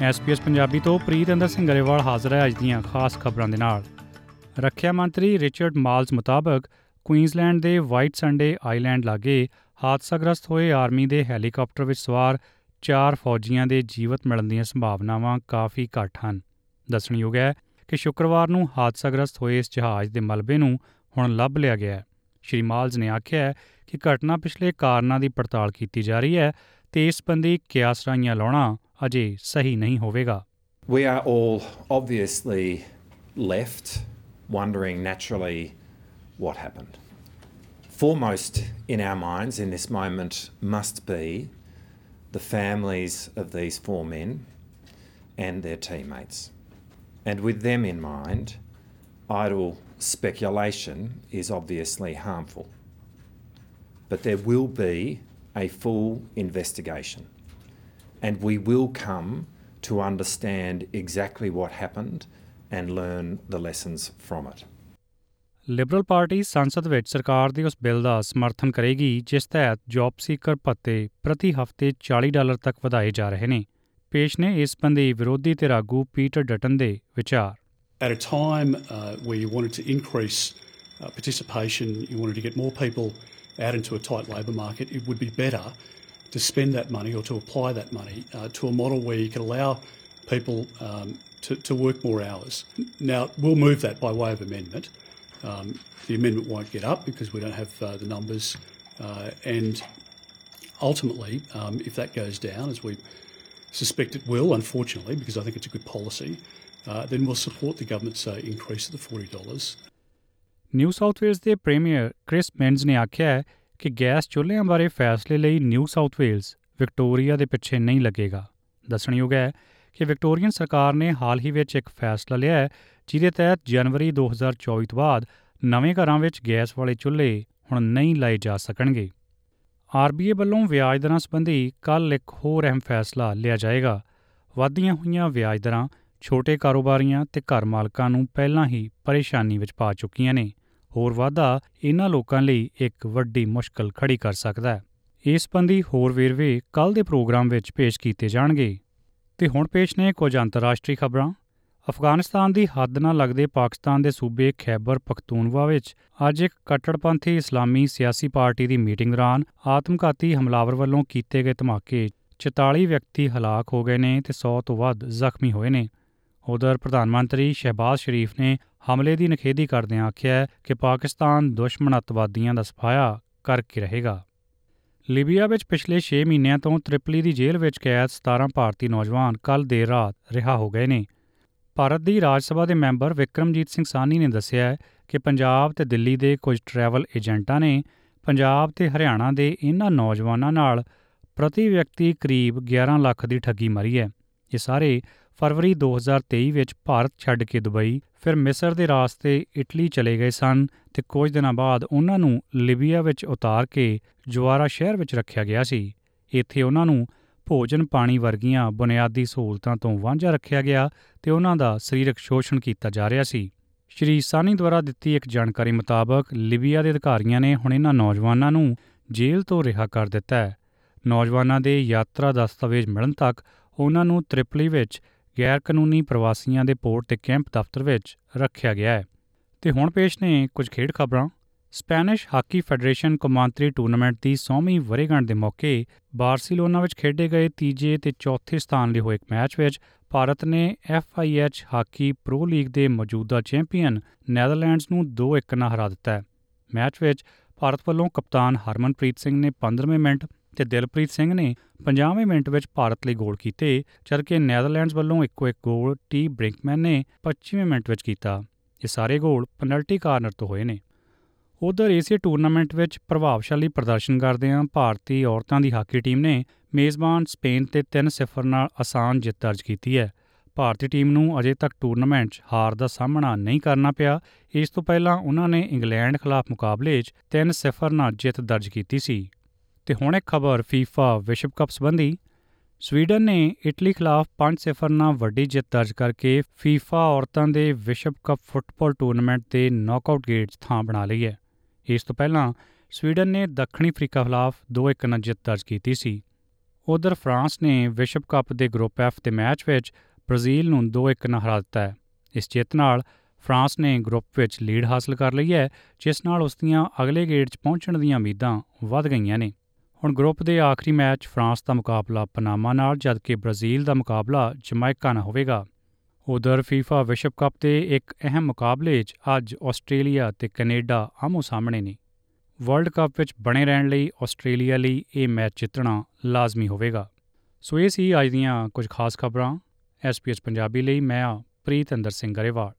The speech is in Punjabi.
ਐਸਪੀਐਸ ਪੰਜਾਬੀ ਤੋਂ ਪ੍ਰੀਤ ਅੰਦਰ ਸਿੰਘ ਗਰੇਵਾਲ ਹਾਜ਼ਰ ਹੈ ਅੱਜ ਦੀਆਂ ਖਾਸ ਖਬਰਾਂ ਦੇ ਨਾਲ। ਰੱਖਿਆ ਮੰਤਰੀ ਰਿਚਰਡ ਮਾਲਸ ਮੁਤਾਬਕ ਕੁਈਨਜ਼ਲੈਂਡ ਦੇ ਵਾਈਟ ਸੰਡੇ ਆਈਲੈਂਡ ਲਾਗੇ ਹਾਦਸਾਗ੍ਰਸਤ ਹੋਏ ਆਰਮੀ ਦੇ ਹੈਲੀਕਾਪਟਰ ਵਿੱਚ ਸਵਾਰ ਚਾਰ ਫੌਜੀਆਂ ਦੇ ਜੀਵਤ ਮਿਲਣ ਦੀਆਂ ਸੰਭਾਵਨਾਵਾਂ ਕਾਫੀ ਘੱਟ ਹਨ। ਦੱਸਣਯੋਗ ਹੈ ਕਿ ਸ਼ੁੱਕਰਵਾਰ ਨੂੰ ਹਾਦਸਾਗ੍ਰਸਤ ਹੋਏ ਇਸ ਜਹਾਜ਼ ਦੇ ਮਲਬੇ ਨੂੰ ਹੁਣ ਲੱਭ ਲਿਆ ਗਿਆ ਹੈ। ਸ਼੍ਰੀ ਮਾਲਸ ਨੇ ਆਖਿਆ ਹੈ ਕਿ ਘਟਨਾ ਪਿਛਲੇ ਕਾਰਨਾਂ ਦੀ ਪੜਤਾਲ ਕੀਤੀ ਜਾ ਰਹੀ ਹੈ ਤੇ ਇਸ ਸੰਬੰਧੀ ਕਿਆਸ ਰਾਈਆਂ ਲਾਉਣਾ ਅਜੇ ਸਹੀ ਨਹੀਂ ਹੋਵੇਗਾ We are all obviously left wondering naturally what happened. Foremost in our minds in this moment must be the families of these four men and their teammates. And with them in mind, idle speculation is obviously harmful. But there will be a full investigation, And we will come to understand exactly what happened and learn the lessons from it. Liberal Party ਸੰਸਦ ਵਿੱਚ ਸਰਕਾਰ ਦੇ ਉਸ ਬਿੱਲ ਦਾ ਸਮਰਥਨ ਕਰੇਗੀ ਜਿਸ ਤਹਿਤ ਜੌਬ ਸੀਕਰ ਭੱਤੇ ਪ੍ਰਤੀ ਹਫ਼ਤੇ 40 ਡਾਲਰ ਤੱਕ ਵਧਾਏ ਜਾ ਰਹੇ ਨੇ ਪੇਸ਼ ਨੇ ਇਸ ਸੰਬੰਧੀ ਵਿਰੋਧੀ ਧਿਰ ਆਗੂ ਪੀਟਰ ਡਟਨ ਦੇ ਵਿਚਾਰ At a time uh, where you wanted to increase uh, participation, you wanted to get more people out into a tight labour market, it would be better to spend that money or to apply that money uh, to a model where you can allow people um, to, to, work more hours. Now, we'll move that by way of amendment. Um, the amendment won't get up because we don't have uh, the numbers, uh, and ultimately, um, if that goes down, as we suspect it will, unfortunately, because I think it's a good policy, uh, then we'll support the government's increase of the $40. New South Wales premier Chris મેન્ઝને આખ્યા ਕਿ ਗੈਸ ਚੁੱਲ੍ਹਿਆਂ ਬਾਰੇ ਫੈਸਲੇ ਲਈ ਨਿਊ ਸਾਊਥ ਵੇਲਜ਼ ਵਿਕਟੋਰੀਆ ਦੇ ਪਿੱਛੇ ਨਹੀਂ ਲੱਗੇਗਾ। ਦੱਸਣਯੋਗ ਹੈ ਕਿ ਵਿਕਟੋਰੀਅਨ ਸਰਕਾਰ ਨੇ ਹਾਲ ਹੀ ਵਿੱਚ ਇੱਕ ਫੈਸਲਾ ਲਿਆ ਹੈ, ਜਿਹਦੇ ਤਹਿਤ ਜਨਵਰੀ 2024 ਤੋਂ ਬਾਅਦ ਨਵੇਂ ਘਰਾਂ ਵਿੱਚ ਗੈਸ ਵਾਲੇ ਚੁੱਲ੍ਹੇ ਹੁਣ ਨਹੀਂ ਲਾਏ ਜਾ ਸਕਣਗੇ। ਆਰਬੀਏ ਵੱਲੋਂ ਵਿਆਜ ਦਰਾਂ ਸੰਬੰਧੀ ਕੱਲ ਇੱਕ ਹੋਰ ਅਹਿਮ ਫੈਸਲਾ ਲਿਆ ਜਾਏਗਾ। ਵਧੀਆਂ ਹੋਈਆਂ ਵਿਆਜ ਦਰਾਂ, ਛੋਟੇ ਕਾਰੋਬਾਰੀਆਂ ਤੇ ਘਰ ਮਾਲਕਾਂ ਨੂੰ ਪਹਿਲਾਂ ਹੀ ਪਰੇਸ਼ਾਨੀ ਵਿੱਚ ਪਾ ਚੁੱਕੀਆਂ ਨੇ। ਹੋਰ ਵਾਧਾ ਇਹਨਾਂ ਲੋਕਾਂ ਲਈ ਇੱਕ ਵੱਡੀ ਮੁਸ਼ਕਲ ਖੜੀ ਕਰ ਸਕਦਾ ਹੈ। ਇਸ ਸੰਬੰਧੀ ਹੋਰ ਵੇਰਵੇ ਕੱਲ ਦੇ ਪ੍ਰੋਗਰਾਮ ਵਿੱਚ ਪੇਸ਼ ਕੀਤੇ ਜਾਣਗੇ। ਤੇ ਹੁਣ ਪੇਸ਼ ਨੇ ਕੁਝ ਅੰਤਰਰਾਸ਼ਟਰੀ ਖਬਰਾਂ। ਅਫਗਾਨਿਸਤਾਨ ਦੀ ਹੱਦ ਨਾਲ ਲੱਗਦੇ ਪਾਕਿਸਤਾਨ ਦੇ ਸੂਬੇ ਖੈਬਰ ਪਖਤੂਨਵਾ ਵਿੱਚ ਅੱਜ ਇੱਕ ਕੱਟੜਪੰਥੀ ਇਸਲਾਮੀ ਸਿਆਸੀ ਪਾਰਟੀ ਦੀ ਮੀਟਿੰਗ ਦੌਰਾਨ ਆਤਮਘਾਤੀ ਹਮਲਾਵਰ ਵੱਲੋਂ ਕੀਤੇ ਗਏ ਧਮਾਕੇ 44 ਵਿਅਕਤੀ ਹਲਾਕ ਹੋ ਗਏ ਨੇ ਤੇ 100 ਤੋਂ ਵੱਧ ਜ਼ਖਮੀ ਹੋਏ ਨੇ। ਉਧਰ ਪ੍ਰਧਾਨ ਮੰਤਰੀ ਸ਼ਹਿਬਾਜ਼ ਸ਼ਰੀਫ ਨੇ ਹਮਲੇ ਦੀ ਨਖੇਦੀ ਕਰਦਿਆਂ ਆਖਿਆ ਕਿ ਪਾਕਿਸਤਾਨ ਦੁਸ਼ਮਣ ਅੱਤਵਾਦੀਆਂ ਦਾ ਸਫਾਇਆ ਕਰਕੇ ਰਹੇਗਾ। ਲੀਬੀਆ ਵਿੱਚ ਪਿਛਲੇ 6 ਮਹੀਨਿਆਂ ਤੋਂ ਤ੍ਰਿਪਲੀ ਦੀ ਜੇਲ੍ਹ ਵਿੱਚ ਕੈਦ 17 ਭਾਰਤੀ ਨੌਜਵਾਨ ਕੱਲ ਦੇਰ ਰਾਤ ਰਿਹਾ ਹੋ ਗਏ ਨੇ। ਭਾਰਤ ਦੀ ਰਾਜ ਸਭਾ ਦੇ ਮੈਂਬਰ ਵਿਕਰਮਜੀਤ ਸਿੰਘ ਸਾਨੀ ਨੇ ਦੱਸਿਆ ਕਿ ਪੰਜਾਬ ਤੇ ਦਿੱਲੀ ਦੇ ਕੁਝ ਟਰੈਵਲ ਏਜੰਟਾਂ ਨੇ ਪੰਜਾਬ ਤੇ ਹਰਿਆਣਾ ਦੇ ਇਹਨਾਂ ਨੌਜਵਾਨਾਂ ਨਾਲ ਪ੍ਰਤੀ ਵਿਅਕਤੀ ਕਰੀਬ 11 ਲੱਖ ਦੀ ਠੱਗੀ ਮਾਰੀ ਹੈ। ਇਹ ਸਾਰੇ ਫਰਵਰੀ 2023 ਵਿੱਚ ਭਾਰਤ ਛੱਡ ਕੇ ਦੁਬਈ, ਫਿਰ ਮਿਸਰ ਦੇ ਰਾਸਤੇ ਇਟਲੀ ਚਲੇ ਗਏ ਸਨ ਤੇ ਕੁਝ ਦਿਨਾਂ ਬਾਅਦ ਉਹਨਾਂ ਨੂੰ ਲੀਬੀਆ ਵਿੱਚ ਉਤਾਰ ਕੇ ਜਵਾਰਾ ਸ਼ਹਿਰ ਵਿੱਚ ਰੱਖਿਆ ਗਿਆ ਸੀ। ਇੱਥੇ ਉਹਨਾਂ ਨੂੰ ਭੋਜਨ ਪਾਣੀ ਵਰਗੀਆਂ ਬੁਨਿਆਦੀ ਸਹੂਲਤਾਂ ਤੋਂ ਵਾਂਝਾ ਰੱਖਿਆ ਗਿਆ ਤੇ ਉਹਨਾਂ ਦਾ ਸਰੀਰਕ ਸ਼ੋਸ਼ਣ ਕੀਤਾ ਜਾ ਰਿਹਾ ਸੀ। ਸ਼੍ਰੀ ਸਾਨੀ ਦੁਆਰਾ ਦਿੱਤੀ ਇੱਕ ਜਾਣਕਾਰੀ ਮੁਤਾਬਕ ਲੀਬੀਆ ਦੇ ਅਧਿਕਾਰੀਆਂ ਨੇ ਹੁਣ ਇਹਨਾਂ ਨੌਜਵਾਨਾਂ ਨੂੰ ਜੇਲ੍ਹ ਤੋਂ ਰਿਹਾ ਕਰ ਦਿੱਤਾ ਹੈ। ਨੌਜਵਾਨਾਂ ਦੇ ਯਾਤਰਾ ਦਸਤਾਵੇਜ਼ ਮਿਲਣ ਤੱਕ ਉਹਨਾਂ ਨੂੰ ਤ੍ਰਿਪਲੀ ਵਿੱਚ ਗੈਰ ਕਾਨੂੰਨੀ ਪ੍ਰਵਾਸੀਆਂ ਦੇ ਪੋਰਟ ਤੇ ਕੈਂਪ ਦਫ਼ਤਰ ਵਿੱਚ ਰੱਖਿਆ ਗਿਆ ਹੈ। ਤੇ ਹੁਣ ਪੇਸ਼ ਨੇ ਕੁਝ ਖੇਡ ਖਬਰਾਂ। ਸਪੈਨਿਸ਼ ਹਾਕੀ ਫੈਡਰੇਸ਼ਨ ਕੌਮਾਂਤਰੀ ਟੂਰਨਾਮੈਂਟ ਦੀ 100ਵੀਂ ਵਰ੍ਹੇਗੰਢ ਦੇ ਮੌਕੇ ਬਾਰਸੀਲੋਨਾ ਵਿੱਚ ਖੇਡੇ ਗਏ ਤੀਜੇ ਤੇ ਚੌਥੇ ਸਥਾਨ ਲਈ ਹੋਏ ਇੱਕ ਮੈਚ ਵਿੱਚ ਭਾਰਤ ਨੇ ਐਫਆਈਐਚ ਹਾਕੀ ਪ੍ਰੋ ਲੀਗ ਦੇ ਮੌਜੂਦਾ ਚੈਂਪੀਅਨ ਨੈਦਰਲੈਂਡਸ ਨੂੰ 2-1 ਨਾਲ ਹਰਾ ਦਿੱਤਾ ਹੈ। ਮੈਚ ਵਿੱਚ ਭਾਰਤ ਵੱਲੋਂ ਕਪਤਾਨ ਹਰਮਨਪ੍ਰੀਤ ਸਿੰਘ ਨੇ 15ਵੇਂ ਮਿੰਟ ਤੇ ਦਿਲਪ੍ਰੀਤ ਸਿੰਘ ਨੇ 50ਵੇਂ ਮਿੰਟ ਵਿੱਚ ਭਾਰਤ ਲਈ ਗੋਲ ਕੀਤੇ, ਜਦਕਿ ਨੈਦਰਲੈਂਡਸ ਵੱਲੋਂ ਇੱਕੋ ਇੱਕ ਗੋਲ ਟੀ ਬ੍ਰਿੰਕਮੈਨ ਨੇ 25ਵੇਂ ਮਿੰਟ ਵਿੱਚ ਕੀਤਾ। ਇਹ ਸਾਰੇ ਗੋਲ ਪੈਨਲਟੀ ਕਾਰਨਰ ਤੋਂ ਹੋਏ ਨੇ। ਉਧਰ ਏਸ਼ੀਆ ਟੂਰਨਾਮੈਂਟ ਵਿੱਚ ਪ੍ਰਭਾਵਸ਼ਾਲੀ ਪ੍ਰਦਰਸ਼ਨ ਕਰਦਿਆਂ ਭਾਰਤੀ ਔਰਤਾਂ ਦੀ ਹਾਕੀ ਟੀਮ ਨੇ ਮੇਜ਼ਬਾਨ ਸਪੇਨ ਤੇ 3-0 ਨਾਲ ਆਸਾਨ ਜਿੱਤ ਦਰਜ ਕੀਤੀ ਹੈ। ਭਾਰਤੀ ਟੀਮ ਨੂੰ ਅਜੇ ਤੱਕ ਟੂਰਨਾਮੈਂਟ 'ਚ ਹਾਰ ਦਾ ਸਾਹਮਣਾ ਨਹੀਂ ਕਰਨਾ ਪਿਆ। ਇਸ ਤੋਂ ਪਹਿਲਾਂ ਉਹਨਾਂ ਨੇ ਇੰਗਲੈਂਡ ਖਿਲਾਫ ਮੁਕਾਬਲੇ 'ਚ 3-0 ਨਾਲ ਜਿੱਤ ਦਰਜ ਕੀਤੀ ਸੀ। ਤੇ ਹੁਣ ਇੱਕ ਖਬਰ ਫੀਫਾ ਵਿਸ਼ਵ ਕੱਪ ਸੰਬੰਧੀ ਸਵੀਡਨ ਨੇ ਇਟਲੀ ਖਿਲਾਫ 5-0 ਨਾਲ ਵੱਡੀ ਜਿੱਤ ਦਰਜ ਕਰਕੇ ਫੀਫਾ ਔਰਤਾਂ ਦੇ ਵਿਸ਼ਵ ਕੱਪ ਫੁੱਟਬਾਲ ਟੂਰਨਾਮੈਂਟ ਦੇ ਨੌਕਆਊਟ ਗੇਟ 'ਚ ਥਾਂ ਬਣਾ ਲਈ ਹੈ। ਇਸ ਤੋਂ ਪਹਿਲਾਂ ਸਵੀਡਨ ਨੇ ਦੱਖਣੀ ਅਫਰੀਕਾ ਖਿਲਾਫ 2-1 ਨਾਲ ਜਿੱਤ ਦਰਜ ਕੀਤੀ ਸੀ। ਉਧਰ ਫਰਾਂਸ ਨੇ ਵਿਸ਼ਵ ਕੱਪ ਦੇ ਗਰੁੱਪ ਐਫ ਦੇ ਮੈਚ ਵਿੱਚ ਬ੍ਰਾਜ਼ੀਲ ਨੂੰ 2-1 ਨਾਲ ਹਰਾ ਦਿੱਤਾ ਹੈ। ਇਸ ਜਿੱਤ ਨਾਲ ਫਰਾਂਸ ਨੇ ਗਰੁੱਪ ਵਿੱਚ ਲੀਡ ਹਾਸਲ ਕਰ ਲਈ ਹੈ, ਜਿਸ ਨਾਲ ਉਸ ਦੀਆਂ ਅਗਲੇ ਗੇੜ 'ਚ ਪਹੁੰਚਣ ਦੀਆਂ ਉਮੀਦਾਂ ਵਧ ਗਈਆਂ ਨੇ। ਹੁਣ ਗਰੁੱਪ ਦੇ ਆਖਰੀ ਮੈਚ ਫਰਾਂਸ ਦਾ ਮੁਕਾਬਲਾ ਪਨਾਮਾ ਨਾਲ, ਜਦਕਿ ਬ੍ਰਾਜ਼ੀਲ ਦਾ ਮੁਕਾਬਲਾ ਜਮੈਕਾ ਨਾਲ ਹੋਵੇਗਾ। ਉਧਰ ਫੀਫਾ ਵਿਸ਼ਵ ਕੱਪ ਦੇ ਇੱਕ ਅਹਿਮ ਮੁਕਾਬਲੇ 'ਚ ਅੱਜ ਆਸਟ੍ਰੇਲੀਆ ਤੇ ਕੈਨੇਡਾ ਆਮੋ ਸਾਹਮਣੇ ਨੇ। ਵਰਲਡ ਕੱਪ ਵਿੱਚ ਬਣੇ ਰਹਿਣ ਲਈ ਆਸਟ੍ਰੇਲੀਆ ਲਈ ਇਹ ਮੈਚ ਜਿੱਤਣਾ ਲਾਜ਼ਮੀ ਹੋਵੇਗਾ। ਸੋ ਇਹ ਸੀ ਅੱਜ ਦੀਆਂ ਕੁਝ ਖਾਸ ਖਬਰਾਂ। ਐਸਪੀਐਸ ਪੰਜਾਬੀ ਲਈ ਮੈਂ ਆ ਪ੍ਰੀਤ ਅੰਦਰ ਸਿੰਘ ਗਰੇਵਾਲ।